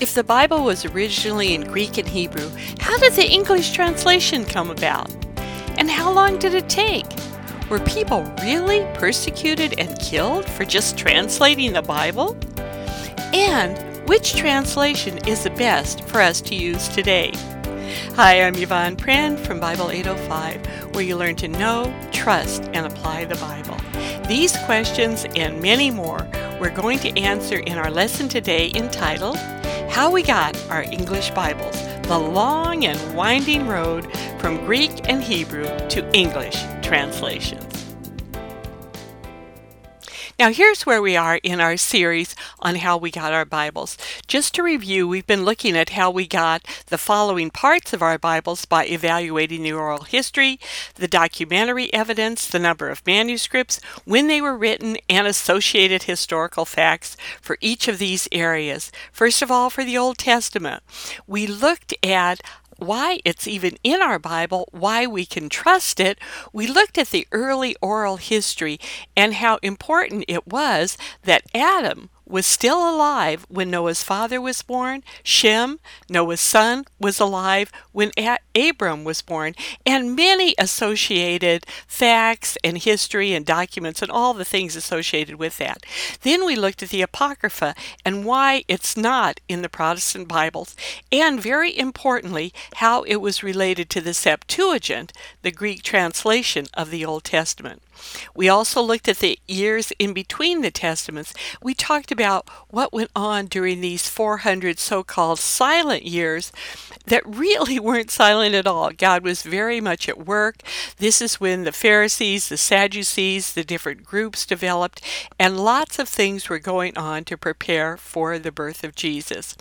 If the Bible was originally in Greek and Hebrew, how did the English translation come about? And how long did it take? Were people really persecuted and killed for just translating the Bible? And which translation is the best for us to use today? Hi, I'm Yvonne Pran from Bible 805, where you learn to know, trust, and apply the Bible. These questions and many more we're going to answer in our lesson today entitled How We Got Our English Bibles The Long and Winding Road from Greek and Hebrew to English Translations. Now, here's where we are in our series on how we got our Bibles. Just to review, we've been looking at how we got the following parts of our Bibles by evaluating the oral history, the documentary evidence, the number of manuscripts, when they were written, and associated historical facts for each of these areas. First of all, for the Old Testament, we looked at why it's even in our Bible, why we can trust it, we looked at the early oral history and how important it was that Adam was still alive when Noah's father was born. Shem, Noah's son, was alive when Abram was born, and many associated facts and history and documents and all the things associated with that. Then we looked at the Apocrypha and why it's not in the Protestant Bibles, and very importantly, how it was related to the Septuagint, the Greek translation of the Old Testament. We also looked at the years in between the Testaments. We talked about what went on during these 400 so called silent years that really weren't silent at all. God was very much at work. This is when the Pharisees, the Sadducees, the different groups developed, and lots of things were going on to prepare for the birth of Jesus.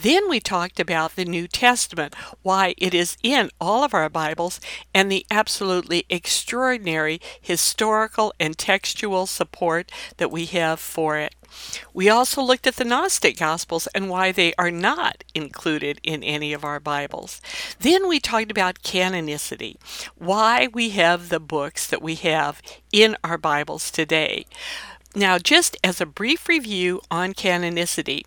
Then we talked about the New Testament, why it is in all of our Bibles, and the absolutely extraordinary historical and textual support that we have for it. We also looked at the Gnostic Gospels and why they are not included in any of our Bibles. Then we talked about canonicity, why we have the books that we have in our Bibles today. Now, just as a brief review on canonicity,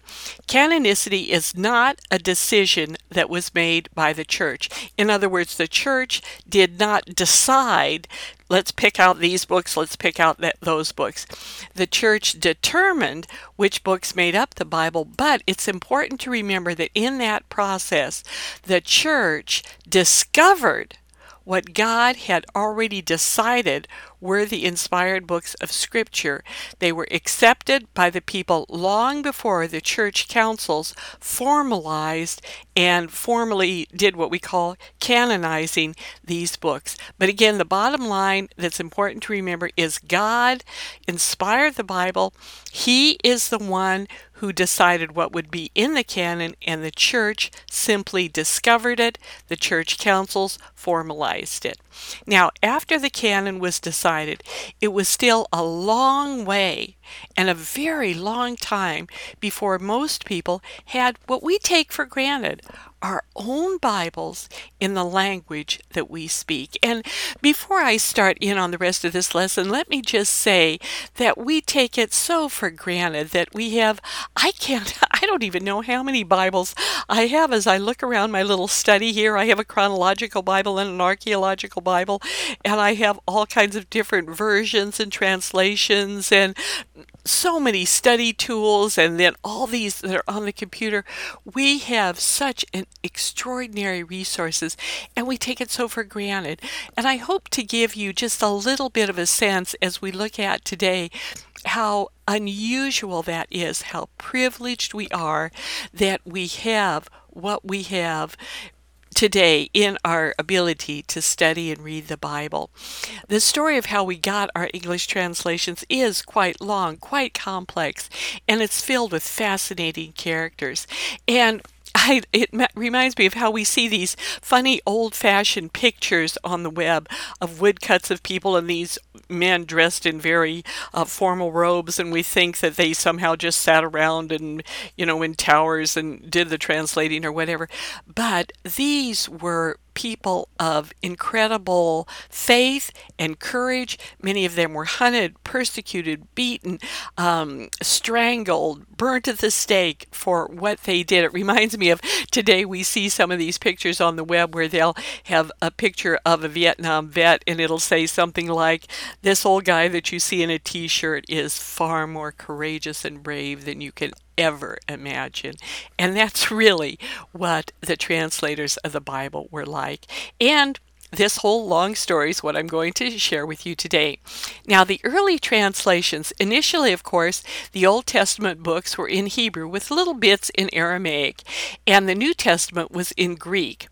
canonicity is not a decision that was made by the church. In other words, the church did not decide, let's pick out these books, let's pick out those books. The church determined which books made up the Bible, but it's important to remember that in that process, the church discovered what God had already decided were the inspired books of Scripture. They were accepted by the people long before the church councils formalized and formally did what we call canonizing these books. But again, the bottom line that's important to remember is God inspired the Bible. He is the one who decided what would be in the canon, and the church simply discovered it. The church councils formalized it. Now, after the canon was decided, it was still a long way and a very long time before most people had what we take for granted our own Bibles in the language that we speak. And before I start in on the rest of this lesson, let me just say that we take it so for granted that we have, I can't, I don't even know how many Bibles I have as I look around my little study here. I have a chronological Bible and an archaeological Bible, and I have all kinds of different versions and translations and so many study tools and then all these that are on the computer. We have such an extraordinary resources and we take it so for granted. And I hope to give you just a little bit of a sense as we look at today how unusual that is, how privileged we are that we have what we have today in our ability to study and read the Bible. The story of how we got our English translations is quite long, quite complex, and it's filled with fascinating characters. And I, it reminds me of how we see these funny old fashioned pictures on the web of woodcuts of people and these men dressed in very uh, formal robes, and we think that they somehow just sat around and, you know, in towers and did the translating or whatever. But these were people of incredible faith and courage. Many of them were hunted, persecuted, beaten, um, strangled, burnt at the stake for what they did. It reminds me of today we see some of these pictures on the web where they'll have a picture of a Vietnam vet and it'll say something like, This old guy that you see in a t shirt is far more courageous and brave than you can ever imagine. And that's really what the translators of the Bible were like. And this whole long story is what I'm going to share with you today. Now, the early translations, initially, of course, the Old Testament books were in Hebrew with little bits in Aramaic, and the New Testament was in Greek.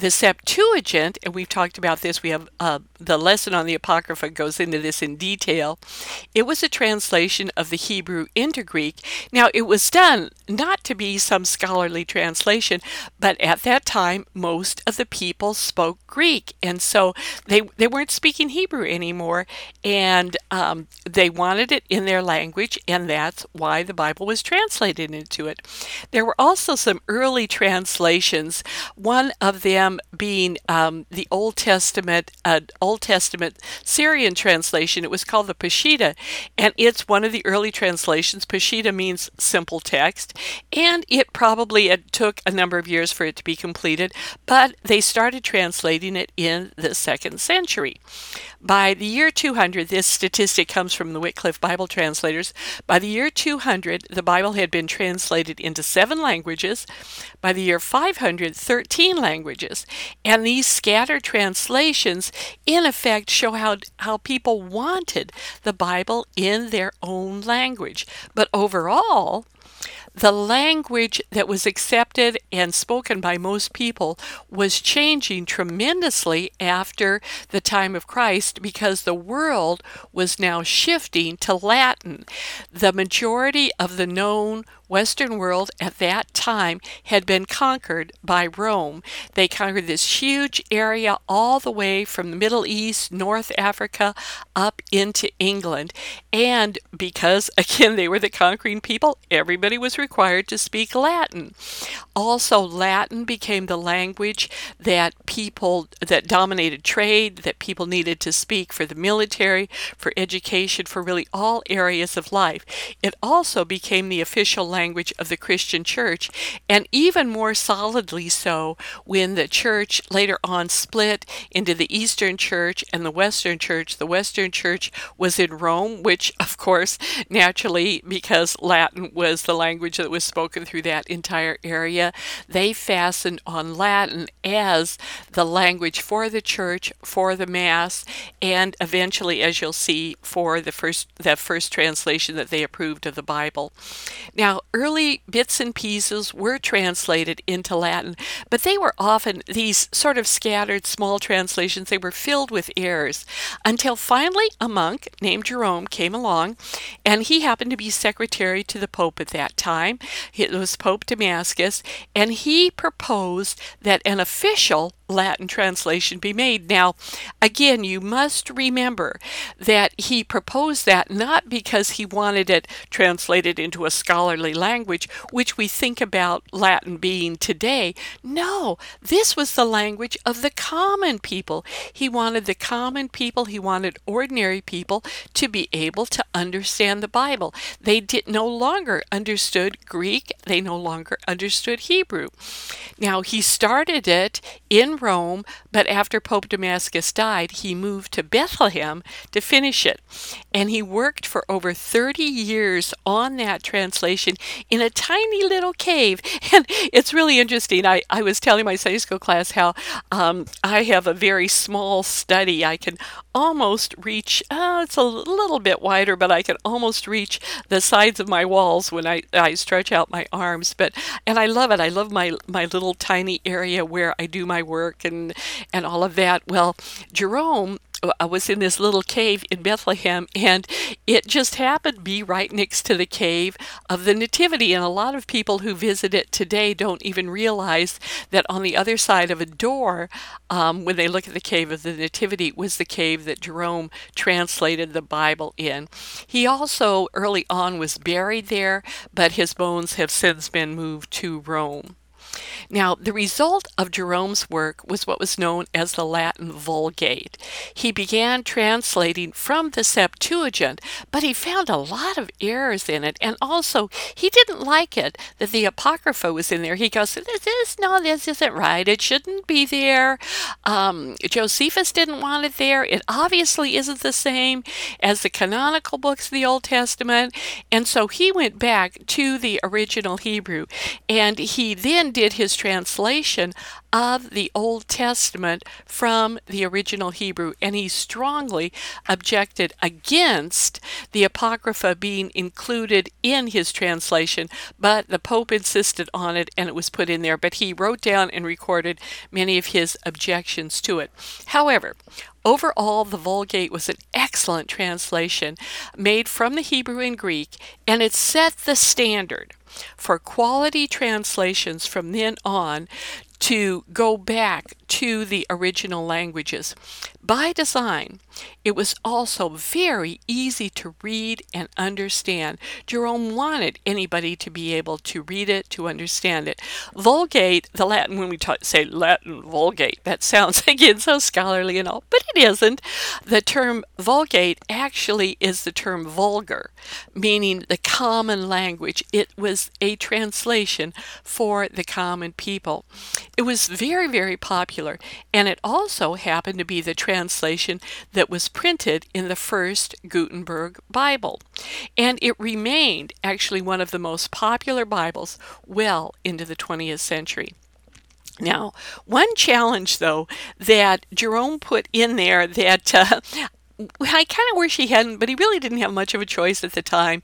The Septuagint, and we've talked about this, we have uh, the lesson on the Apocrypha goes into this in detail. It was a translation of the Hebrew into Greek. Now, it was done not to be some scholarly translation, but at that time, most of the people spoke Greek, and so they, they weren't speaking Hebrew anymore, and um, they wanted it in their language, and that's why the Bible was translated into it. There were also some early translations. One of them them being um, the Old Testament, uh, Old Testament Syrian translation. It was called the Peshitta, and it's one of the early translations. Peshitta means simple text, and it probably it took a number of years for it to be completed, but they started translating it in the second century. By the year 200, this statistic comes from the Wycliffe Bible translators. By the year 200, the Bible had been translated into seven languages. By the year 500, 13 languages. And these scattered translations, in effect, show how, how people wanted the Bible in their own language. But overall, the language that was accepted and spoken by most people was changing tremendously after the time of Christ because the world was now shifting to Latin. The majority of the known Western world at that time had been conquered by Rome. They conquered this huge area all the way from the Middle East, North Africa, up into England. And because, again, they were the conquering people, everybody was required to speak Latin. Also, Latin became the language that people, that dominated trade, that people needed to speak for the military, for education, for really all areas of life. It also became the official language language of the Christian church, and even more solidly so when the church later on split into the Eastern Church and the Western Church. The Western Church was in Rome, which, of course, naturally, because Latin was the language that was spoken through that entire area, they fastened on Latin as the language for the church, for the Mass, and eventually, as you'll see, for the first the first translation that they approved of the Bible. Now, early bits and pieces were translated into Latin, but they were often these sort of scattered small translations. They were filled with errors until finally a monk named Jerome came along, and he happened to be secretary to the Pope at that time. It was Pope Damascus, and he proposed that an official Latin translation be made. Now, again, you must remember that he proposed that not because he wanted it translated into a scholarly language, which we think about Latin being today. No, this was the language of the common people. He wanted the common people, he wanted ordinary people to be able to understand the Bible. They did no longer understood Greek, they no longer understood Hebrew. Now, he started it in Rome, but after Pope Damascus died, he moved to Bethlehem to finish it. And he worked for over 30 years on that translation in a tiny little cave. And it's really interesting. I, I was telling my Sunday school class how um, I have a very small study. I can almost reach, uh, it's a little bit wider, but I can almost reach the sides of my walls when I, I stretch out my arms. But, and I love it. I love my, my little tiny area where I do my work and and all of that. Well, Jerome I was in this little cave in Bethlehem, and it just happened to be right next to the cave of the Nativity. And a lot of people who visit it today don't even realize that on the other side of a door, um, when they look at the cave of the Nativity, was the cave that Jerome translated the Bible in. He also early on was buried there, but his bones have since been moved to Rome. Now, the result of Jerome's work was what was known as the Latin Vulgate. He began translating from the Septuagint, but he found a lot of errors in it, and also he didn't like it that the Apocrypha was in there. He goes, "This is no, this isn't right. It shouldn't be there." Um, Josephus didn't want it there. It obviously isn't the same as the canonical books of the Old Testament, and so he went back to the original Hebrew, and he then did his translation of the Old Testament from the original Hebrew, and he strongly objected against the Apocrypha being included in his translation, but the Pope insisted on it and it was put in there. But he wrote down and recorded many of his objections to it. However, Overall, the Vulgate was an excellent translation made from the Hebrew and Greek, and it set the standard for quality translations from then on to go back to the original languages. By design, it was also very easy to read and understand. Jerome wanted anybody to be able to read it, to understand it. Vulgate, the Latin, when we talk, say Latin Vulgate, that sounds again so scholarly and all, but it isn't. The term Vulgate actually is the term vulgar, meaning the common language. It was a translation for the common people. It was very, very popular, and it also happened to be the translation that was printed in the first Gutenberg Bible. And it remained actually one of the most popular Bibles well into the 20th century. Now, one challenge, though, that Jerome put in there that uh, I kind of wish he hadn't, but he really didn't have much of a choice at the time,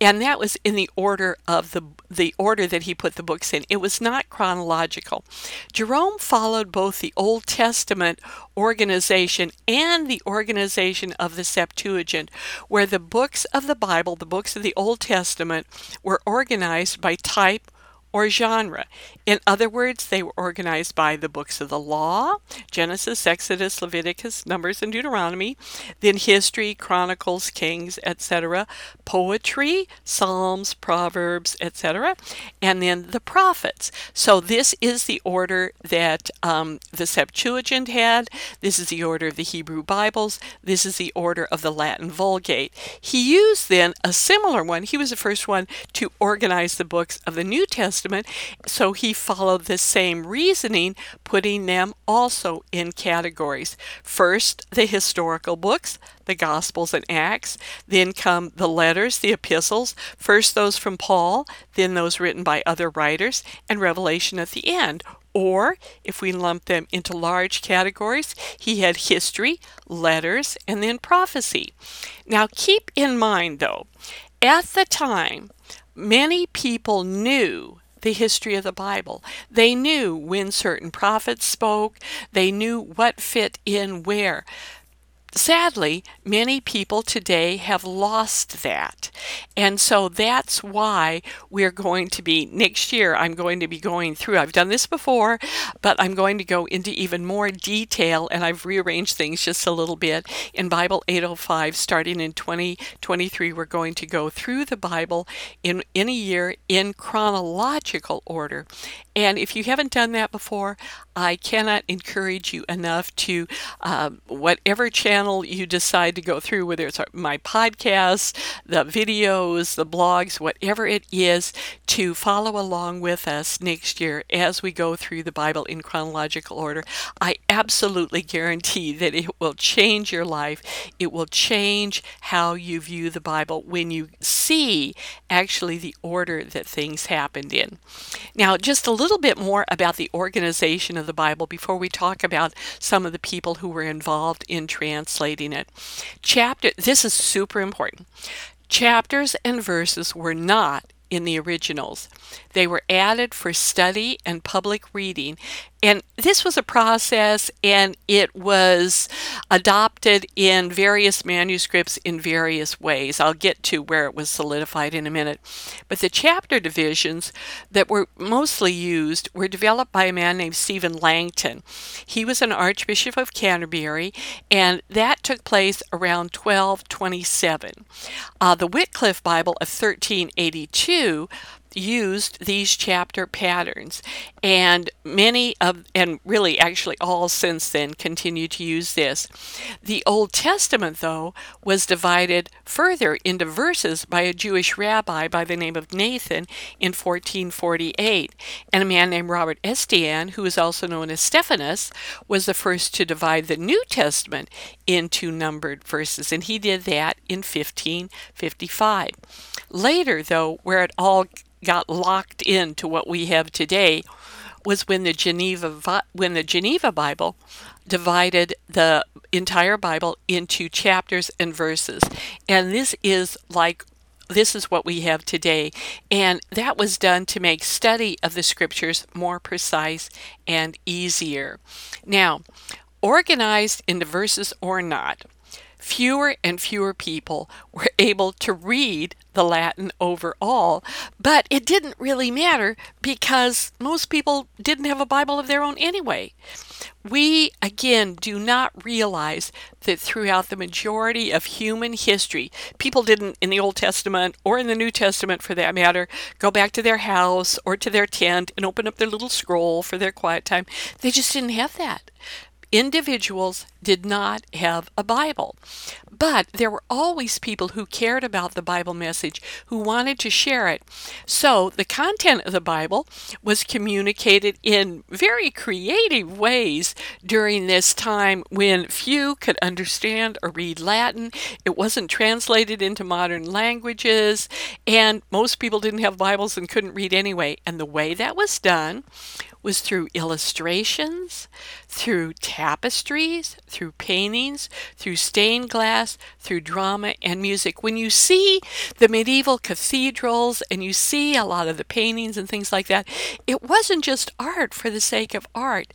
and that was in the order of the the order that he put the books in. It was not chronological. Jerome followed both the Old Testament organization and the organization of the Septuagint, where the books of the Bible, the books of the Old Testament, were organized by type or genre. In other words, they were organized by the books of the law Genesis, Exodus, Leviticus, Numbers, and Deuteronomy, then history, Chronicles, Kings, etc., poetry, Psalms, Proverbs, etc., and then the prophets. So, this is the order that um, the Septuagint had. This is the order of the Hebrew Bibles. This is the order of the Latin Vulgate. He used then a similar one. He was the first one to organize the books of the New Testament Testament. So he followed the same reasoning, putting them also in categories. First, the historical books, the Gospels and Acts. Then come the letters, the epistles. First, those from Paul, then those written by other writers, and Revelation at the end. Or, if we lump them into large categories, he had history, letters, and then prophecy. Now, keep in mind, though, at the time, many people knew the history of the Bible. They knew when certain prophets spoke, they knew what fit in where. Sadly, many people today have lost that. And so that's why we're going to be, next year, I'm going to be going through, I've done this before, but I'm going to go into even more detail and I've rearranged things just a little bit. In Bible 805, starting in 2023, we're going to go through the Bible in, in a year in chronological order. And if you haven't done that before, I cannot encourage you enough to, um, whatever channel you decide to go through, whether it's my podcast, the videos, the blogs, whatever it is, to follow along with us next year as we go through the Bible in chronological order. I absolutely guarantee that it will change your life. It will change how you view the Bible when you see actually the order that things happened in. Now, just a little bit more about the organization of of the Bible before we talk about some of the people who were involved in translating it. Chapter this is super important. Chapters and verses were not in the originals. They were added for study and public reading, and this was a process and it was adopted in various manuscripts in various ways. I'll get to where it was solidified in a minute. But the chapter divisions that were mostly used were developed by a man named Stephen Langton. He was an Archbishop of Canterbury, and that took place around 1227. Uh, the Wycliffe Bible of 1382 used these chapter patterns, and many of, and really actually all since then, continue to use this. The Old Testament, though, was divided further into verses by a Jewish rabbi by the name of Nathan in 1448, and a man named Robert Estienne, who is also known as Stephanus, was the first to divide the New Testament into numbered verses, and he did that in 1555. Later, though, where it all got locked into what we have today was when the Geneva when the Geneva Bible divided the entire Bible into chapters and verses. And this is like this is what we have today. And that was done to make study of the scriptures more precise and easier. Now, organized into verses or not, fewer and fewer people were able to read the Latin overall, but it didn't really matter because most people didn't have a Bible of their own anyway. We, again, do not realize that throughout the majority of human history, people didn't, in the Old Testament or in the New Testament for that matter, go back to their house or to their tent and open up their little scroll for their quiet time. They just didn't have that individuals did not have a Bible. But there were always people who cared about the Bible message, who wanted to share it. So the content of the Bible was communicated in very creative ways during this time when few could understand or read Latin. It wasn't translated into modern languages, and most people didn't have Bibles and couldn't read anyway. And the way that was done was through illustrations, through tapestries, through paintings, through stained glass, through drama and music. When you see the medieval cathedrals and you see a lot of the paintings and things like that, it wasn't just art for the sake of art.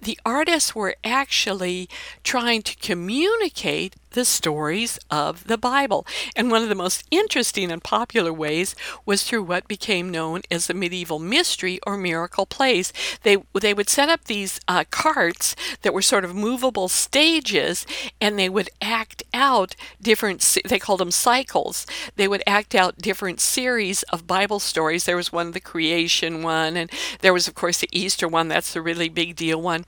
The artists were actually trying to communicate the stories of the Bible. And one of the most interesting and popular ways was through what became known as the medieval mystery or miracle plays. They, they would set up these uh, carts that were sort of movable stages and they would act out different, they called them cycles. They would act out different series of Bible stories. There was one, the creation one, and there was, of course, the Easter one. That's the really big deal one.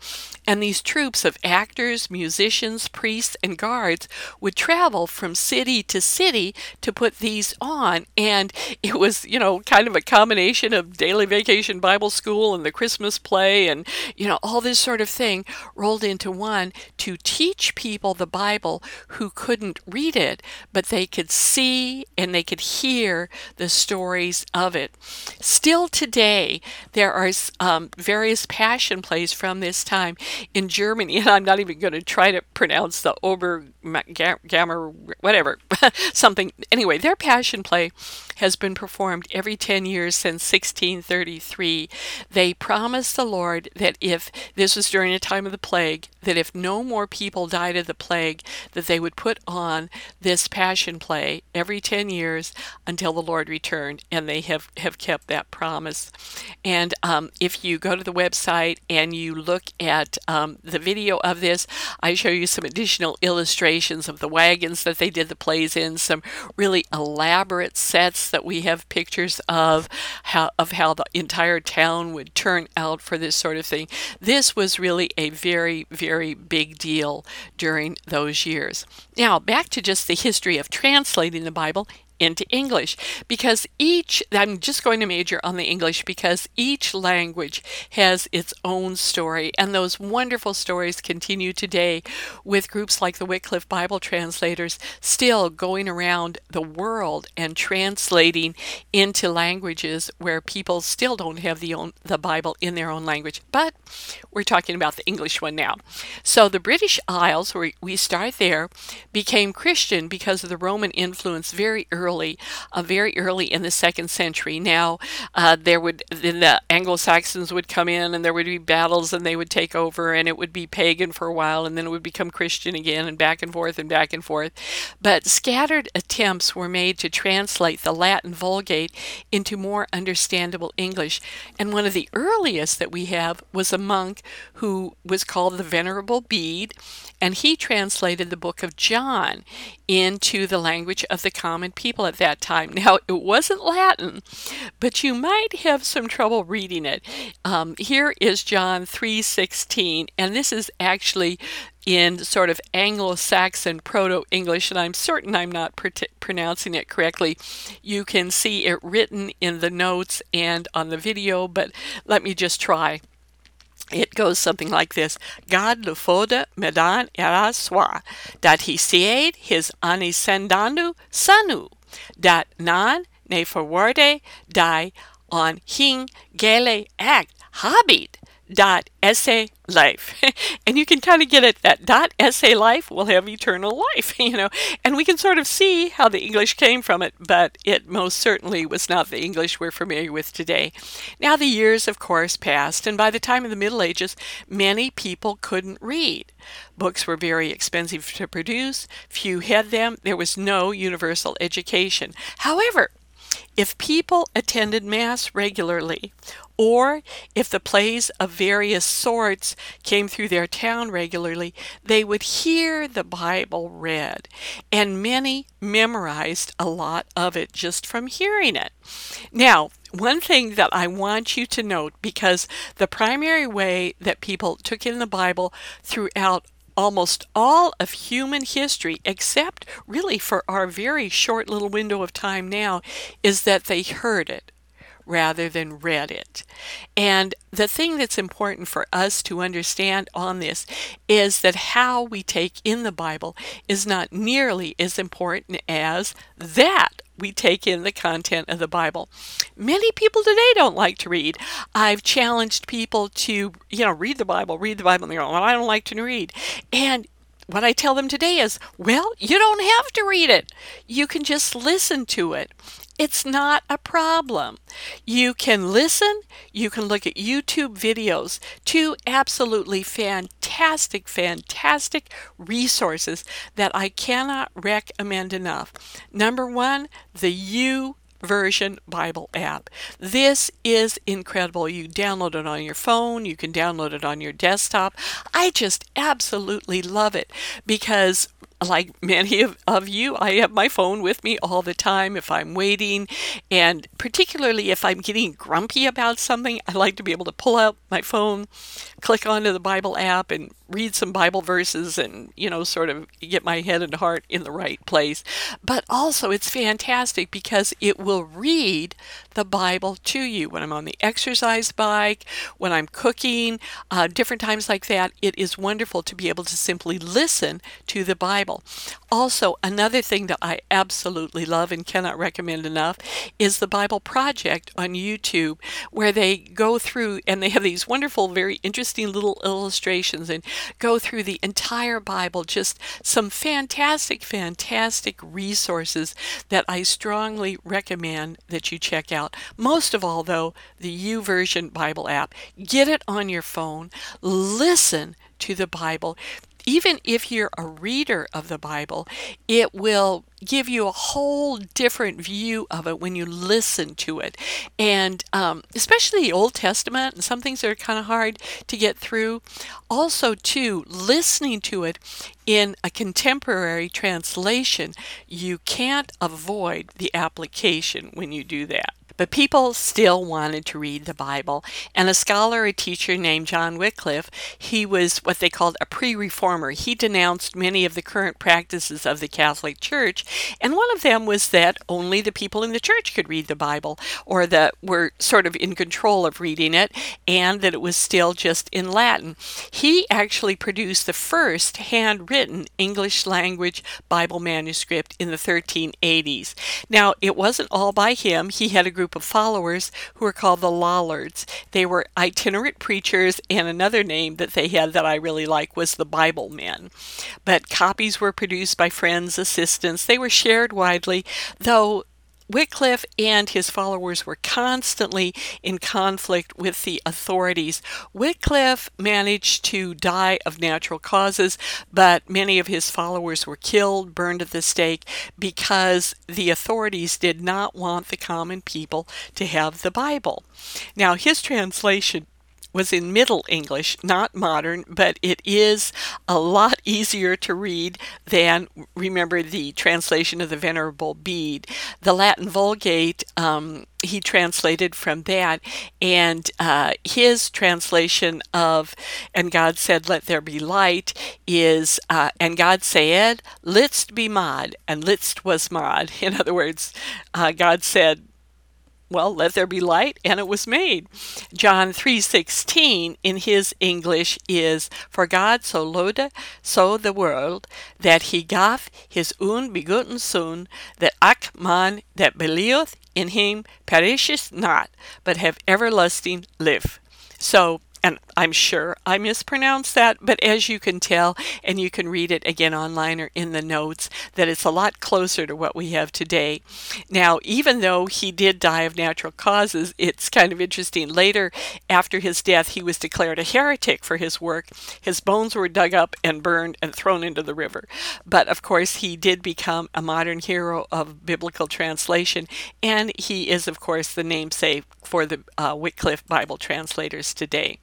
And these troupes of actors, musicians, priests, and guards would travel from city to city to put these on. And it was, you know, kind of a combination of daily vacation Bible school and the Christmas play and, you know, all this sort of thing rolled into one to teach people the Bible who couldn't read it, but they could see and they could hear the stories of it. Still today, there are um, various passion plays from this time in Germany, and I'm not even going to try to pronounce the Ober Gamma, whatever, something. Anyway, their passion play has been performed every 10 years since 1633. They promised the Lord that if this was during a time of the plague, that if no more people died of the plague, that they would put on this passion play every 10 years until the Lord returned, and they have, have kept that promise. And um, if you go to the website and you look at um, the video of this, I show you some additional illustrations of the wagons that they did the plays in, some really elaborate sets that we have pictures of how of how the entire town would turn out for this sort of thing. This was really a very very big deal during those years. Now, back to just the history of translating the Bible into English because each, I'm just going to major on the English because each language has its own story, and those wonderful stories continue today with groups like the Wycliffe Bible translators still going around the world and translating into languages where people still don't have the, own, the Bible in their own language. But we're talking about the English one now. So the British Isles, where we start there, became Christian because of the Roman influence very early early, uh, very early in the second century. Now, uh, there would then the Anglo-Saxons would come in, and there would be battles, and they would take over, and it would be pagan for a while, and then it would become Christian again, and back and forth and back and forth. But scattered attempts were made to translate the Latin Vulgate into more understandable English, and one of the earliest that we have was a monk who was called the Venerable Bede, and he translated the book of John into the language of the common people at that time. Now, it wasn't Latin, but you might have some trouble reading it. Um, here is John 3:16, and this is actually in sort of Anglo-Saxon Proto-English, and I'm certain I'm not pr- pronouncing it correctly. You can see it written in the notes and on the video, but let me just try. It goes something like this. God le medan era swa, dat he seed his anisendanu sanu, dat nan ne forwarde die on hing gele act habit, dot essay life. And you can kind of get it that dot essay life will have eternal life you know? And we can sort of see how the english came from it but it most certainly was not the english we're familiar with today. Now the years of course passed and by the time of the middle ages many people couldn't read. Books were very expensive to produce few had them there was no universal education. However if people attended Mass regularly, or if the plays of various sorts came through their town regularly, they would hear the Bible read, and many memorized a lot of it just from hearing it. Now, one thing that I want you to note because the primary way that people took in the Bible throughout almost all of human history, except really for our very short little window of time now, is that they heard it rather than read it. And the thing that's important for us to understand on this is that how we take in the Bible is not nearly as important as that we take in the content of the Bible. Many people today don't like to read. I've challenged people to, you know, read the Bible, read the Bible, and they go, well, I don't like to read. And what I tell them today is, well, you don't have to read it. You can just listen to it. It's not a problem. You can listen, you can look at YouTube videos, two absolutely fantastic, fantastic resources that I cannot recommend enough. Number one, the U version Bible app. This is incredible. You download it on your phone, you can download it on your desktop. I just absolutely love it because like many of, of you, I have my phone with me all the time if I'm waiting. And particularly if I'm getting grumpy about something, I like to be able to pull out my phone, click onto the Bible app, and read some Bible verses and, you know, sort of get my head and heart in the right place. But also, it's fantastic because it will read the Bible to you when I'm on the exercise bike, when I'm cooking, uh, different times like that. It is wonderful to be able to simply listen to the Bible. Also, another thing that I absolutely love and cannot recommend enough is the Bible Project on YouTube, where they go through and they have these wonderful, very interesting little illustrations and go through the entire Bible. Just some fantastic, fantastic resources that I strongly recommend that you check out. Most of all, though, the YouVersion Bible app. Get it on your phone. Listen to the Bible even if you're a reader of the Bible, it will give you a whole different view of it when you listen to it. And um, especially the Old Testament and some things that are kind of hard to get through. Also, too, listening to it in a contemporary translation, you can't avoid the application when you do that. But people still wanted to read the Bible. And a scholar, a teacher named John Wycliffe, he was what they called a pre reformer. He denounced many of the current practices of the Catholic Church. And one of them was that only the people in the church could read the Bible, or that were sort of in control of reading it, and that it was still just in Latin. He actually produced the first handwritten English language Bible manuscript in the 1380s. Now, it wasn't all by him, he had a group group of followers who were called the Lollards. They were itinerant preachers, and another name that they had that I really like was the Bible Men. But copies were produced by friends, assistants. They were shared widely, though Wycliffe and his followers were constantly in conflict with the authorities. Wycliffe managed to die of natural causes, but many of his followers were killed, burned at the stake, because the authorities did not want the common people to have the Bible. Now, his translation was in Middle English, not modern, but it is a lot easier to read than, remember, the translation of the Venerable Bede. The Latin Vulgate, um, he translated from that, and uh, his translation of "And God said, Let there be light" is uh, "And God said, Litst be mod," and Litst was mod. In other words, uh, God said, well let there be light and it was made. John 3.16 in his english is for god so loved so the world that he gave his own begotten son that ach man that believeth in him perisheth not but have everlasting life. So and I'm sure I mispronounced that, but as you can tell, and you can read it again online or in the notes, that it's a lot closer to what we have today. Now, even though he did die of natural causes, it's kind of interesting. Later, after his death, he was declared a heretic for his work. His bones were dug up and burned and thrown into the river. But of course, he did become a modern hero of biblical translation, and he is, of course, the namesake for the uh, Wycliffe Bible translators today.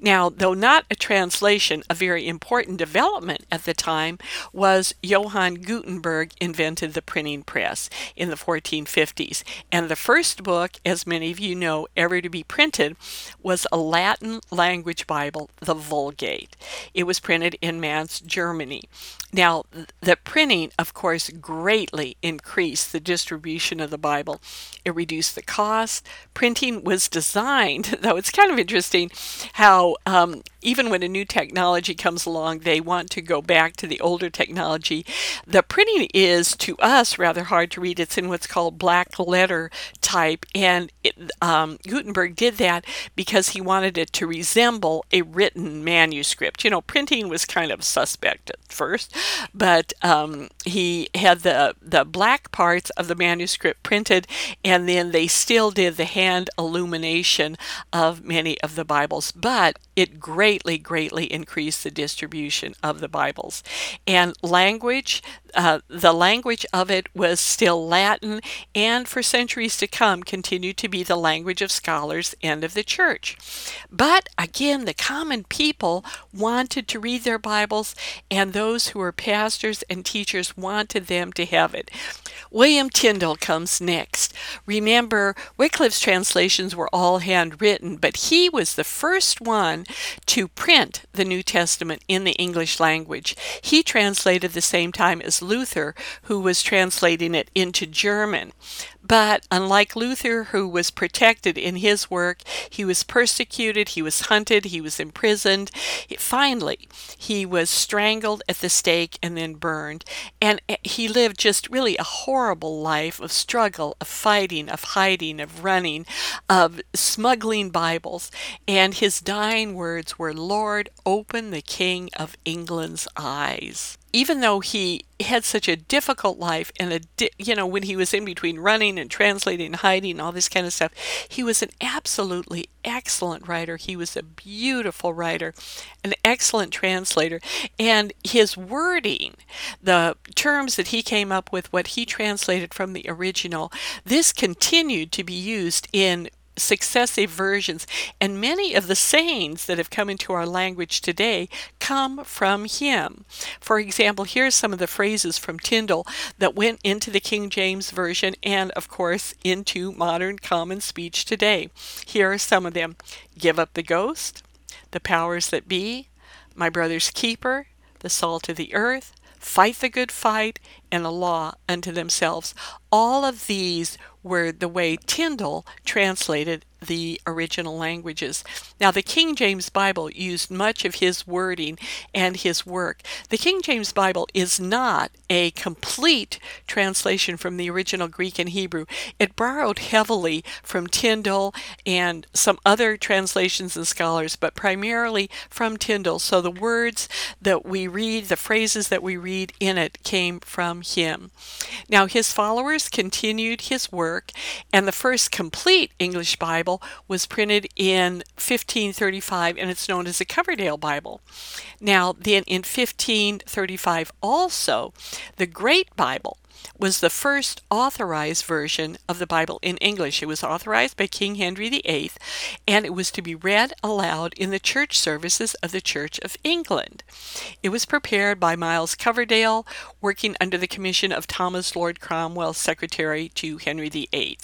Now, though not a translation, a very important development at the time was Johann Gutenberg invented the printing press in the 1450s. And the first book, as many of you know, ever to be printed was a Latin language Bible, the Vulgate. It was printed in Mainz, Germany. Now, the printing, of course, greatly increased the distribution of the Bible. It reduced the cost. Printing was designed, though it's kind of interesting how um, even when a new technology comes along, they want to go back to the older technology. The printing is, to us, rather hard to read. It's in what's called black letter type, and it, um, Gutenberg did that because he wanted it to resemble a written manuscript. You know, printing was kind of suspect at first, but um, he had the the black parts of the manuscript printed, and then they still did the hand illumination of many of the Bibles, but it greatly greatly, greatly increased the distribution of the Bibles. And language, uh, the language of it was still Latin, and for centuries to come continued to be the language of scholars and of the church. But again, the common people wanted to read their Bibles, and those who were pastors and teachers wanted them to have it. William Tyndale comes next. Remember, Wycliffe's translations were all handwritten, but he was the first one to print the New Testament in the English language. He translated the same time as Luther, who was translating it into German. But unlike Luther, who was protected in his work, he was persecuted, he was hunted, he was imprisoned. Finally, he was strangled at the stake and then burned. And eh, he lived just really a horrible life of struggle, of fighting, of hiding, of running, of smuggling Bibles. And his dying words were, Lord, open the King of England's eyes even though he had such a difficult life and a di- you know when he was in between running and translating and hiding all this kind of stuff he was an absolutely excellent writer. He was a beautiful writer an excellent translator. And his wording the terms that he came up with what he translated from the original this continued to be used in successive versions. And many of the sayings that have come into our language today come from him. For example, here's some of the phrases from Tyndale that went into the King James Version and, of course, into modern common speech today. Here are some of them Give up the ghost, the powers that be, my brother's keeper, the salt of the earth, fight the good fight, and a law unto themselves. All of these were the way Tyndale translated the original languages. Now, the King James Bible used much of his wording and his work. The King James Bible is not a complete translation from the original Greek and Hebrew. It borrowed heavily from Tyndale and some other translations and scholars, but primarily from Tyndale. So the words that we read, the phrases that we read in it, came from him. Now, his followers continued his work, and the first complete English Bible was printed in 1535, and it's known as the Coverdale Bible. Now, then in 1535, also, the Great Bible was the first authorized version of the Bible in English. It was authorized by King Henry VIII, and it was to be read aloud in the church services of the Church of England. It was prepared by Miles Coverdale, working under the commission of Thomas Lord Cromwell, secretary to Henry VIII.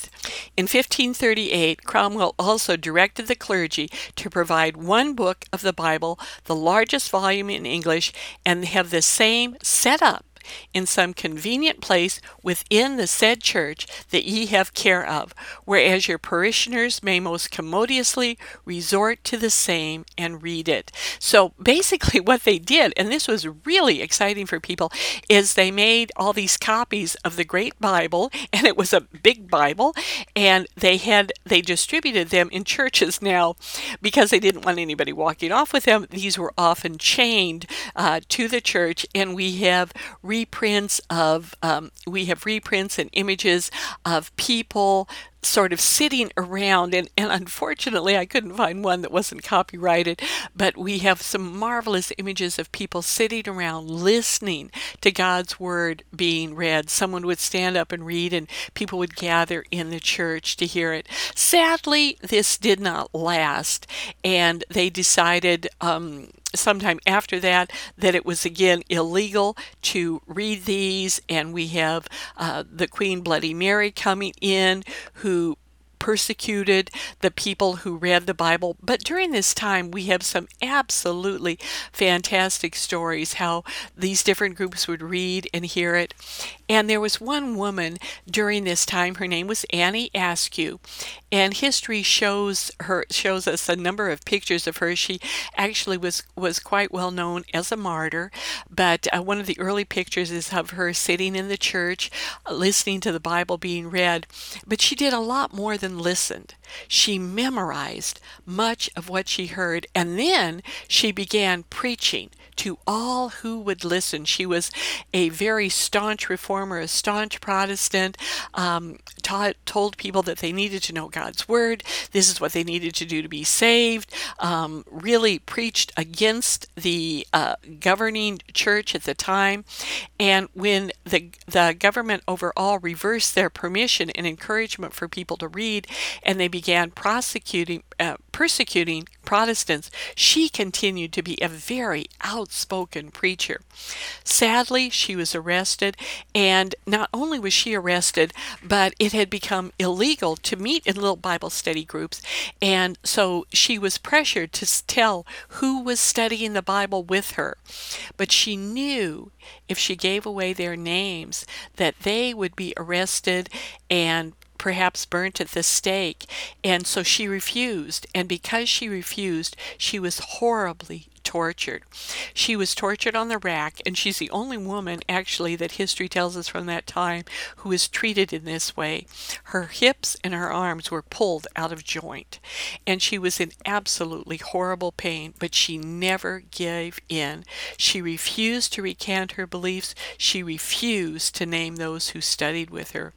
In 1538, Cromwell also directed the clergy to provide one book of the Bible, the largest volume in English, and have the same set up in some convenient place within the said church that ye have care of, whereas your parishioners may most commodiously resort to the same and read it. So basically, what they did, and this was really exciting for people, is they made all these copies of the Great Bible, and it was a big Bible, and they had they distributed them in churches now because they didn't want anybody walking off with them. These were often chained uh, to the church, and we have reprints of um, we have reprints and images of people sort of sitting around and, and unfortunately I couldn't find one that wasn't copyrighted but we have some marvelous images of people sitting around listening to God's word being read. Someone would stand up and read and people would gather in the church to hear it. Sadly this did not last and they decided um, sometime after that that it was again illegal to read these, and we have uh, the Queen Bloody Mary coming in who persecuted the people who read the Bible. But during this time, we have some absolutely fantastic stories how these different groups would read and hear it. And there was one woman during this time, her name was Annie Askew, and history shows her shows us a number of pictures of her. She actually was was quite well known as a martyr, but uh, one of the early pictures is of her sitting in the church listening to the Bible being read. But she did a lot more than listened. She memorized much of what she heard, and then she began preaching to all who would listen. She was a very staunch reformer, a staunch Protestant, um, taught, told people that they needed to know God's Word. This is what they needed to do to be saved. Um, really preached against the uh, governing church at the time. And when the, the government overall reversed their permission and encouragement for people to read, and they began prosecuting, uh, persecuting Protestants, she continued to be a very outspoken preacher. Sadly, she was arrested, and not only was she arrested, but it had become illegal to meet in little Bible study groups, and so she was pressured to tell who was studying the Bible with her. But she knew if she gave away their names that they would be arrested and perhaps burnt at the stake. And so she refused. And because she refused, she was horribly tortured. She was tortured on the rack, and she's the only woman, actually, that history tells us from that time who was treated in this way. Her hips and her arms were pulled out of joint, and she was in absolutely horrible pain, but she never gave in. She refused to recant her beliefs, she refused to name those who studied with her,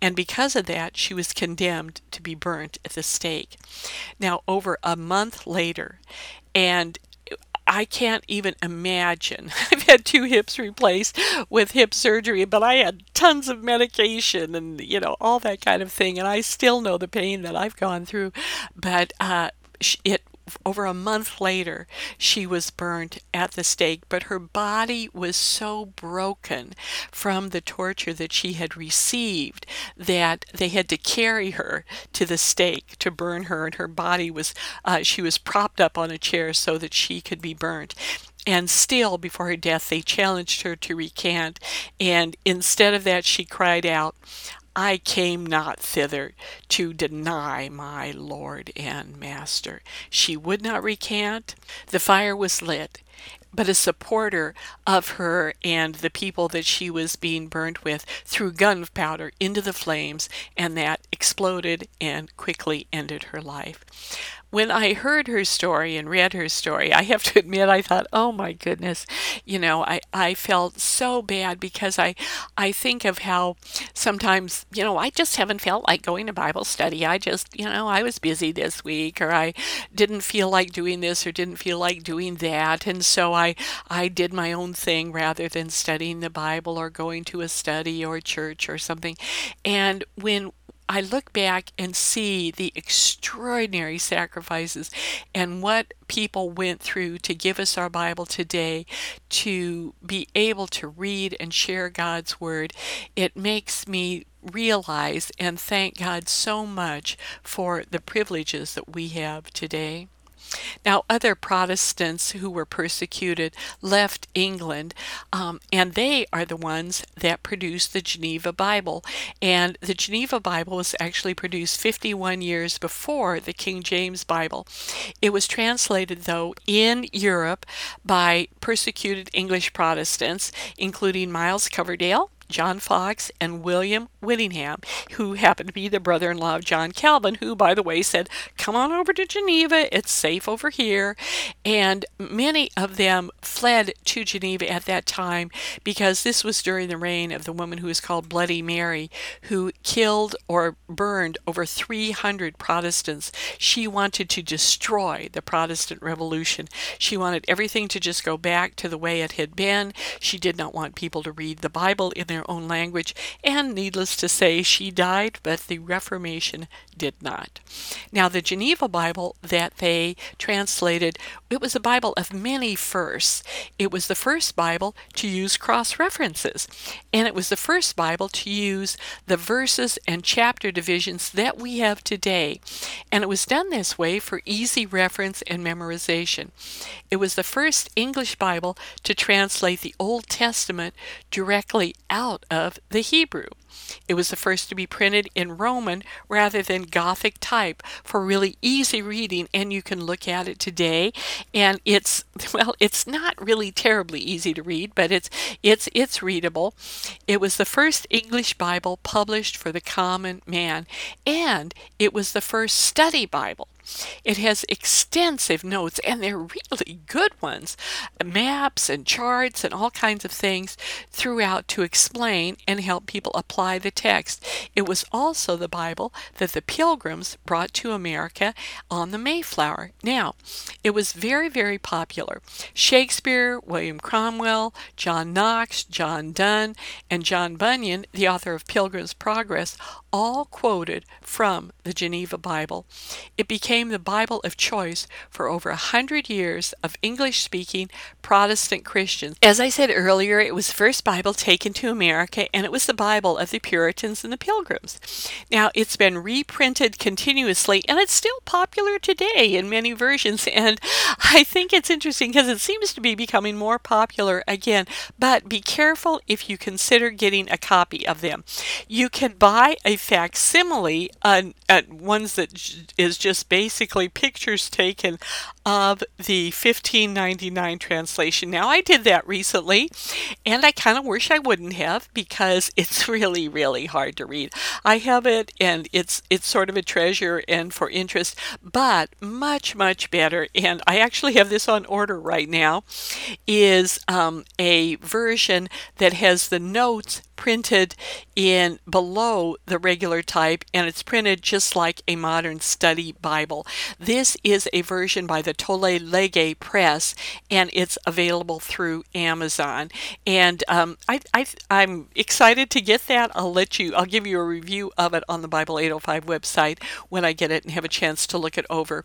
and because of that, she was condemned to be burnt at the stake. Now, over a month later, and I can't even imagine. I've had two hips replaced with hip surgery, but I had tons of medication and, you know, all that kind of thing. And I still know the pain that I've gone through. But uh, it over a month later, she was burnt at the stake, but her body was so broken from the torture that she had received that they had to carry her to the stake to burn her, and her body was, uh, she was propped up on a chair so that she could be burnt. And still, before her death, they challenged her to recant. And instead of that, she cried out, I came not thither to deny my Lord and Master. She would not recant. The fire was lit, but a supporter of her and the people that she was being burned with threw gunpowder into the flames, and that exploded and quickly ended her life. When I heard her story and read her story, I have to admit, I thought, oh my goodness, you know, I, I felt so bad because I, I think of how sometimes, you know, I just haven't felt like going to Bible study. I just, you know, I was busy this week or I didn't feel like doing this or didn't feel like doing that. And so I, I did my own thing rather than studying the Bible or going to a study or church or something. And when I look back and see the extraordinary sacrifices and what people went through to give us our Bible today to be able to read and share God's Word. It makes me realize and thank God so much for the privileges that we have today. Now, other Protestants who were persecuted left England, um, and they are the ones that produced the Geneva Bible. And the Geneva Bible was actually produced 51 years before the King James Bible. It was translated, though, in Europe by persecuted English Protestants, including Miles Coverdale, John Foxe and William Whittingham, who happened to be the brother in law of John Calvin, who, by the way, said, Come on over to Geneva, it's safe over here. And many of them fled to Geneva at that time because this was during the reign of the woman who is called Bloody Mary, who killed or burned over 300 Protestants. She wanted to destroy the Protestant Revolution. She wanted everything to just go back to the way it had been. She did not want people to read the Bible in their their own language, and needless to say, she died, but the Reformation did not. Now, the Geneva Bible that they translated, it was a Bible of many firsts. It was the first Bible to use cross references, and it was the first Bible to use the verses and chapter divisions that we have today. And it was done this way for easy reference and memorization. It was the first English Bible to translate the Old Testament directly out out of the Hebrew. It was the first to be printed in Roman rather than Gothic type for really easy reading, and you can look at it today. And it's well, it's not really terribly easy to read, but it's it's it's readable. It was the first English Bible published for the common man, and it was the first study Bible. It has extensive notes, and they're really good ones maps and charts and all kinds of things throughout to explain and help people apply the text. It was also the Bible that the pilgrims brought to America on the Mayflower. Now, it was very, very popular. Shakespeare, William Cromwell, John Knox, John Donne, and John Bunyan, the author of Pilgrim's Progress, all quoted from the Geneva Bible. It became the Bible of choice for over a hundred years of English speaking Protestant Christians. As I said earlier, it was the first Bible taken to America and it was the Bible of the Puritans and the Pilgrims. Now, it's been reprinted continuously and it's still popular today in many versions. And I think it's interesting because it seems to be becoming more popular again. But be careful if you consider getting a copy of them. You can buy a facsimile, uh, uh, ones that j- is just basically pictures taken of the 1599 translation. Now, I did that recently, and I kind of wish I wouldn't have because it's really, really hard to read. I have it, and it's it's sort of a treasure and for interest, but much, much better. And I actually have this on order right now. Is um, a version that has the notes printed in below the regular type and it's printed just like a modern study Bible. This is a version by the Tolle Lege Press and it's available through Amazon. And um, I, I, I'm excited to get that. I'll let you, I'll give you a review of it on the Bible 805 website when I get it and have a chance to look it over.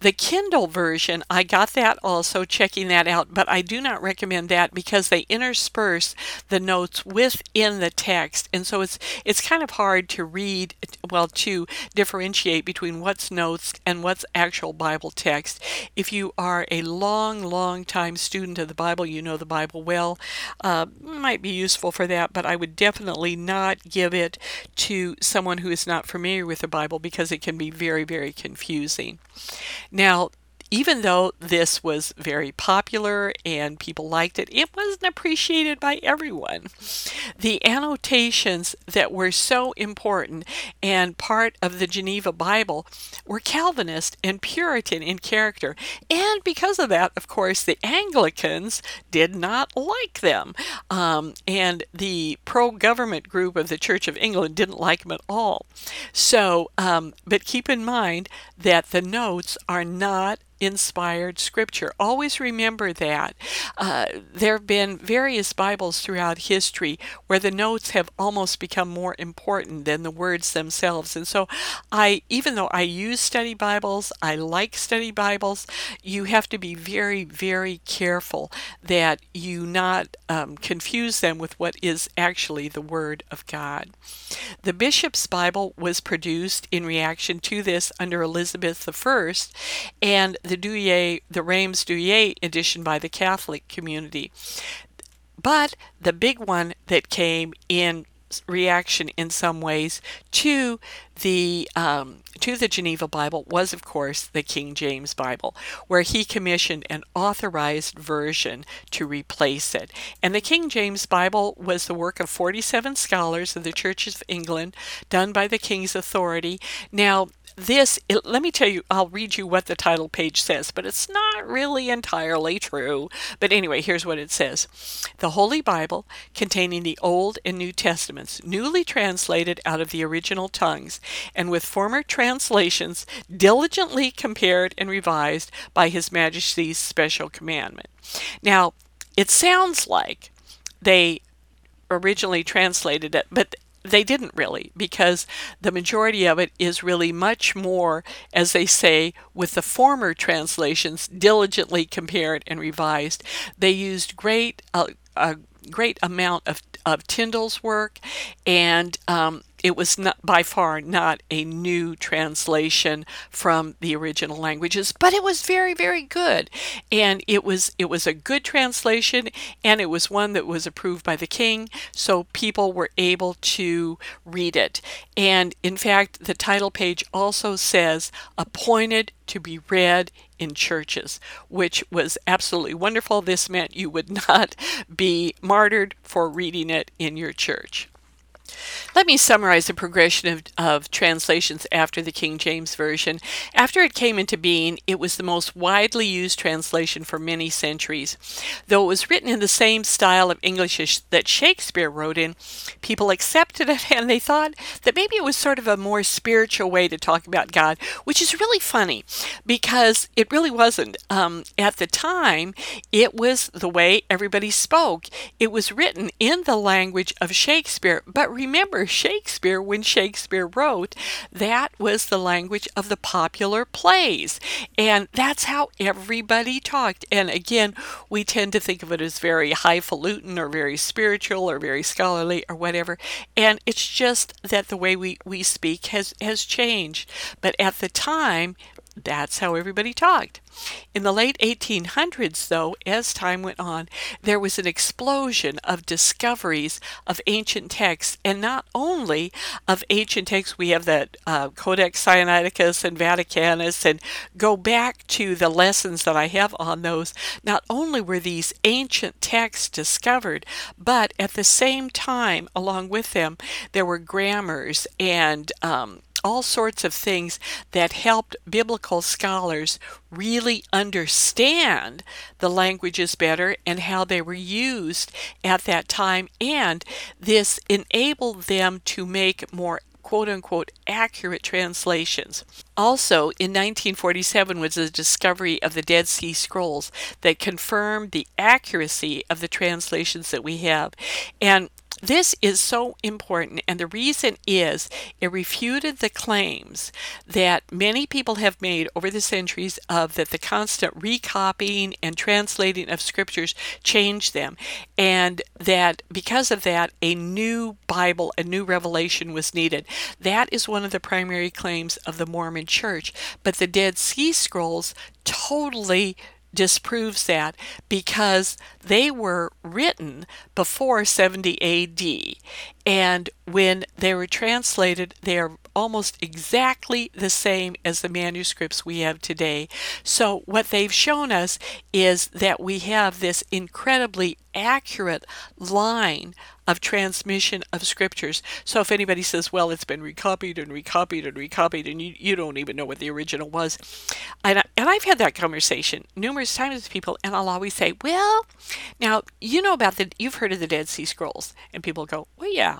The Kindle version, I got that also, checking that out, but I do not recommend that because they intersperse the notes within the text and so it's it's kind of hard to read well to differentiate between what's notes and what's actual bible text if you are a long long time student of the bible you know the bible well uh, might be useful for that but i would definitely not give it to someone who is not familiar with the bible because it can be very very confusing. Now even though this was very popular and people liked it, it wasn't appreciated by everyone. The annotations that were so important and part of the Geneva Bible were Calvinist and Puritan in character. And because of that, of course, the Anglicans did not like them. Um, and the pro government group of the Church of England didn't like them at all. So, um, but keep in mind that the notes are not inspired scripture. Always remember that. Uh, there have been various Bibles throughout history where the notes have almost become more important than the words themselves. And so, I, even though I use study Bibles, I like study Bibles, you have to be very, very careful that you not um, confuse them with what is actually the Word of God. The Bishop's Bible was produced in reaction to this under Elizabeth I, and the Douay, the Reims Douay edition by the Catholic community. But the big one that came in reaction in some ways to the um, to the Geneva Bible was, of course, the King James Bible, where he commissioned an authorized version to replace it. And the King James Bible was the work of 47 scholars of the Church of England, done by the King's authority. Now, this, it, let me tell you, I'll read you what the title page says, but it's not really entirely true. But anyway, here's what it says The Holy Bible, containing the Old and New Testaments, newly translated out of the original tongues, and with former translations diligently compared and revised by His Majesty's special commandment. Now, it sounds like they originally translated it, but they didn't really, because the majority of it is really much more, as they say, with the former translations, diligently compared and revised. They used great, uh, a great amount of, of Tyndale's work, and um, it was not by far not a new translation from the original languages but it was very very good and it was it was a good translation and it was one that was approved by the king so people were able to read it and in fact the title page also says appointed to be read in churches, which was absolutely wonderful. This meant you would not be martyred for reading it in your church. Let me summarize the progression of, of, translations after the King James Version. After it came into being, it was the most widely used translation for many centuries. Though it was written in the same style of English that Shakespeare wrote in, people accepted it and they thought that maybe it was sort of a more spiritual way to talk about God, which is really funny because it really wasn't. Um, at the time, it was the way everybody spoke. It was written in the language of Shakespeare, but remember, Shakespeare, when Shakespeare wrote, that was the language of the popular plays. And that's how everybody talked. And again, we tend to think of it as very highfalutin or very spiritual or very scholarly or whatever. And it's just that the way we, we speak has, has changed. But at the time, that's how everybody talked. In the late 1800s, though, as time went on, there was an explosion of discoveries of ancient texts, and not only of ancient texts, we have the uh, Codex Sinaiticus and Vaticanus, and go back to the lessons that I have on those. Not only were these ancient texts discovered, but at the same time, along with them, there were grammars and um, all sorts of things that helped biblical scholars really understand the languages better and how they were used at that time. And this enabled them to make more quote unquote accurate translations. Also, in 1947 was the discovery of the Dead Sea Scrolls that confirmed the accuracy of the translations that we have. And this is so important, and the reason is it refuted the claims that many people have made over the centuries of that the constant recopying and translating of scriptures changed them, and that because of that, a new Bible, a new revelation was needed. That is one of the primary claims of the Mormon Church, but the Dead Sea Scrolls totally disproves that because they were written before 70 AD And when they were translated, they are almost exactly the same as the manuscripts we have today. So, what they've shown us is that we have this incredibly accurate line of transmission of scriptures. So if anybody says, well, it's been recopied and recopied and recopied, and you, you don't even know what the original was. And, I, and I've had that conversation numerous times with people, and I'll always say, well, now, you know about the, you've heard of the Dead Sea Scrolls. And people go, well, yeah.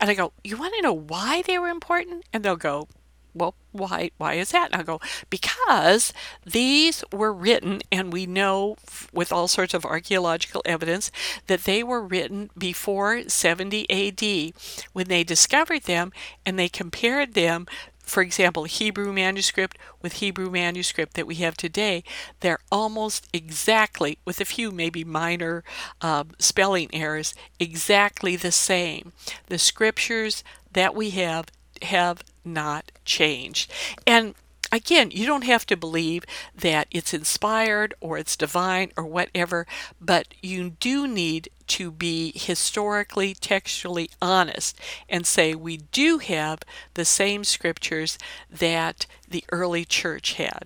And I go, you want to know why they were important? And they'll go, well, why why is that? And I go, because these were written, and we know with all sorts of archaeological evidence that they were written before 70 AD when they discovered them and they compared them for example, Hebrew manuscript with Hebrew manuscript that we have today, they're almost exactly, with a few maybe minor uh, spelling errors, exactly the same. The scriptures that we have have not changed. And again, you don't have to believe that it's inspired or it's divine or whatever, but you do need to be historically, textually honest and say we do have the same scriptures that the early church had.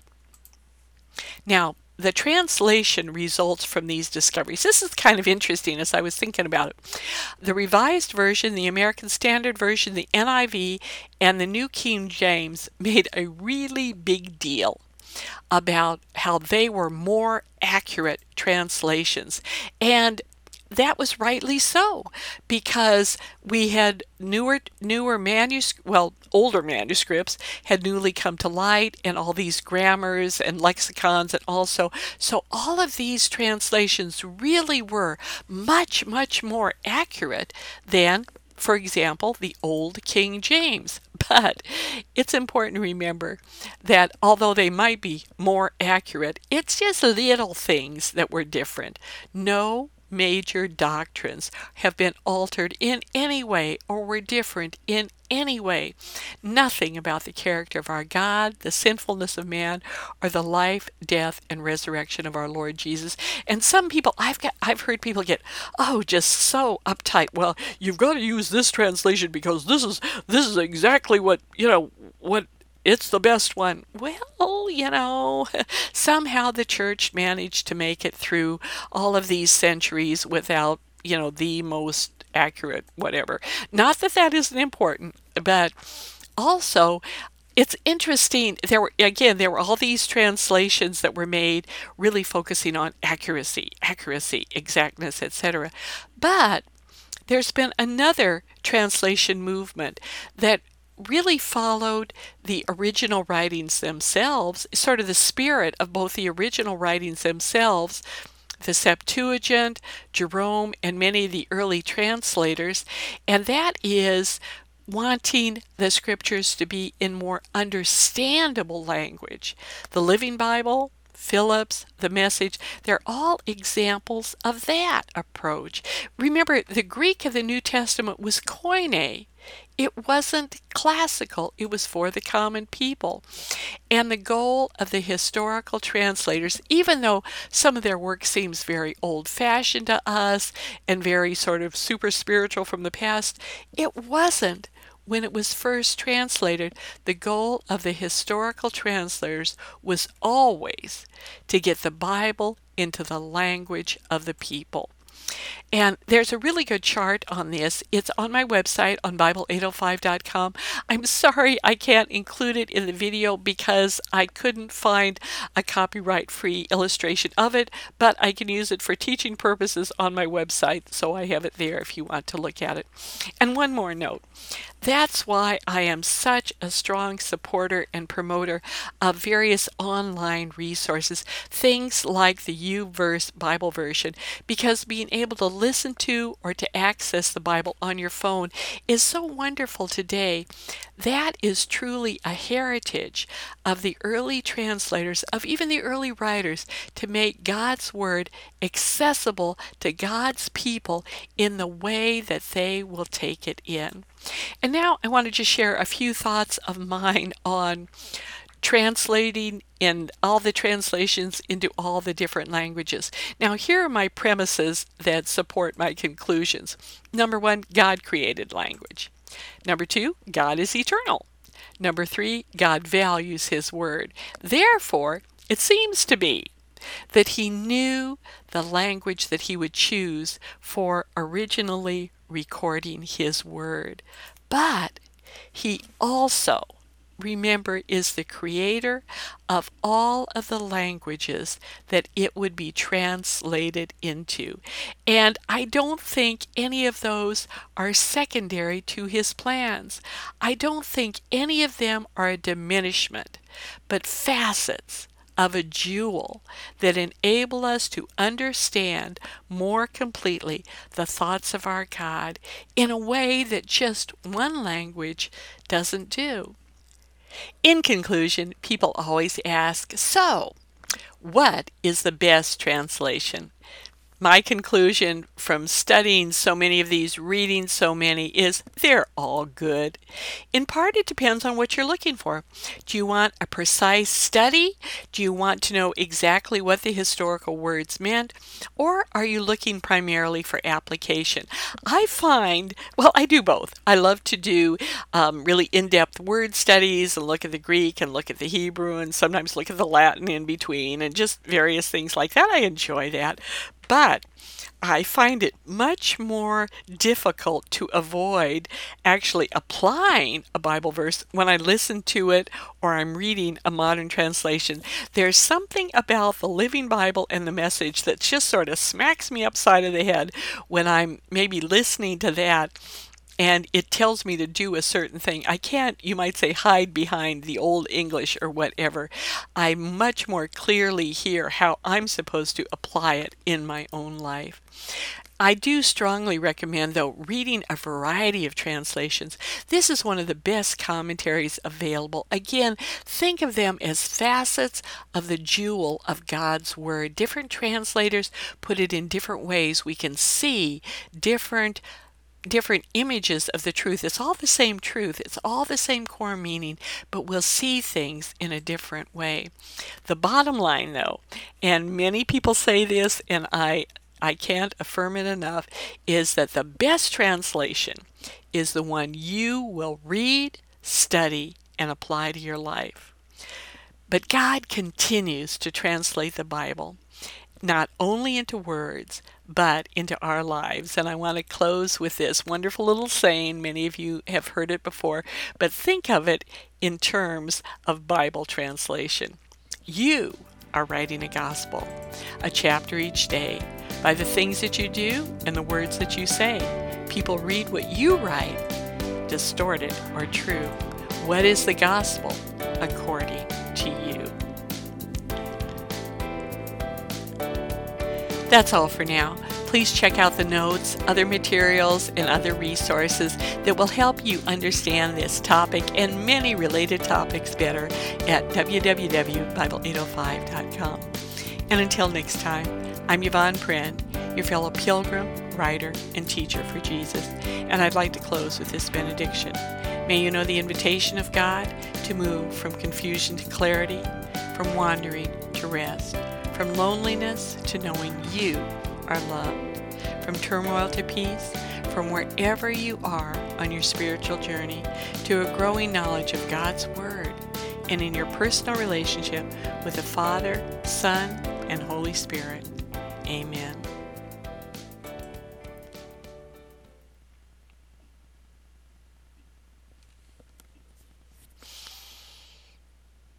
Now, the translation results from these discoveries. This is kind of interesting as I was thinking about it. The Revised Version, the American Standard Version, the NIV, and the New King James made a really big deal about how they were more accurate translations. And that was rightly so because we had newer newer manuscripts well older manuscripts had newly come to light and all these grammars and lexicons and also so all of these translations really were much much more accurate than for example, the Old King James. But it's important to remember that although they might be more accurate, it's just little things that were different. No major doctrines have been altered in any way or were different in any way. Nothing about the character of our God, the sinfulness of man, or the life, death, and resurrection of our Lord Jesus. And some people I've got I've heard people get oh just so uptight. Well, you've got to use this translation because this is this is exactly what you know what it's the best one. Well, you know, somehow the church managed to make it through all of these centuries without, you know, the most accurate whatever. Not that that isn't important, but also it's interesting there were again there were all these translations that were made really focusing on accuracy accuracy exactness etc but there's been another translation movement that really followed the original writings themselves, sort of the spirit of both the original writings themselves, the Septuagint, Jerome, and many of the early translators, and that is wanting the scriptures to be in more understandable language. The Living Bible, Phillips, the message, they're all examples of that approach. Remember, the Greek of the New Testament was koine, it wasn't classical, it was for the common people. And the goal of the historical translators, even though some of their work seems very old fashioned to us and very sort of super spiritual from the past, it wasn't when it was first translated, the goal of the historical translators was always to get the Bible into the language of the people. And there's a really good chart on this. It's on my website on Bible805.com. I'm sorry I can't include it in the video because I couldn't find a copyright free illustration of it, but I can use it for teaching purposes on my website, so I have it there if you want to look at it. And one more note that's why I am such a strong supporter and promoter of various online resources, things like the YouVersion Bible version, because being able to listen to or to access the Bible on your phone is so wonderful today. That is truly a heritage of the early translators, of even the early writers, to make God's Word accessible to God's people in the way that they will take it in. And now I want to just share a few thoughts of mine on translating and all the translations into all the different languages. Now, here are my premises that support my conclusions. Number one, God created language. Number two, God is eternal. Number three, God values His Word. Therefore, it seems to be that He knew the language that He would choose for originally recording His Word. But He also remember, is the creator of all of the languages that it would be translated into. And I don't think any of those are secondary to his plans. I don't think any of them are a diminishment, but facets of a jewel that enable us to understand more completely the thoughts of our God in a way that just one language doesn't do. In conclusion, people always ask, so, what is the best translation? My conclusion from studying so many of these, reading so many, is they're all good. In part, it depends on what you're looking for. Do you want a precise study? Do you want to know exactly what the historical words meant? Or are you looking primarily for application? I find, well, I do both. I love to do um, really in depth word studies and look at the Greek and look at the Hebrew and sometimes look at the Latin in between and just various things like that. I enjoy that. But I find it much more difficult to avoid actually applying a Bible verse when I listen to it or I'm reading a modern translation. There's something about the Living Bible and the message that just sort of smacks me upside of the head when I'm maybe listening to that and it tells me to do a certain thing. I can't, you might say, hide behind the old English or whatever. I much more clearly hear how I'm supposed to apply it in my own life. I do strongly recommend, though, reading a variety of translations. This is one of the best commentaries available. Again, think of them as facets of the jewel of God's Word. Different translators put it in different ways. We can see different different images of the truth. It's all the same truth, it's all the same core meaning, but we'll see things in a different way. The bottom line, though, and many people say this, and I I can't affirm it enough, is that the best translation is the one you will read, study, and apply to your life. But God continues to translate the Bible not only into words, but into our lives. And I want to close with this wonderful little saying. Many of you have heard it before, but think of it in terms of Bible translation. You are writing a gospel, a chapter each day, by the things that you do and the words that you say. People read what you write, distorted or true. What is the gospel according That's all for now. Please check out the notes, other materials, and other resources that will help you understand this topic and many related topics better at www.bible805.com. And until next time, I'm Yvonne Pren, your fellow pilgrim, writer, and teacher for Jesus, and I'd like to close with this benediction. May you know the invitation of God to move from confusion to clarity, from wandering to rest from loneliness to knowing you are loved, from turmoil to peace, from wherever you are on your spiritual journey to a growing knowledge of God's Word and in your personal relationship with the Father, Son, and Holy Spirit. Amen.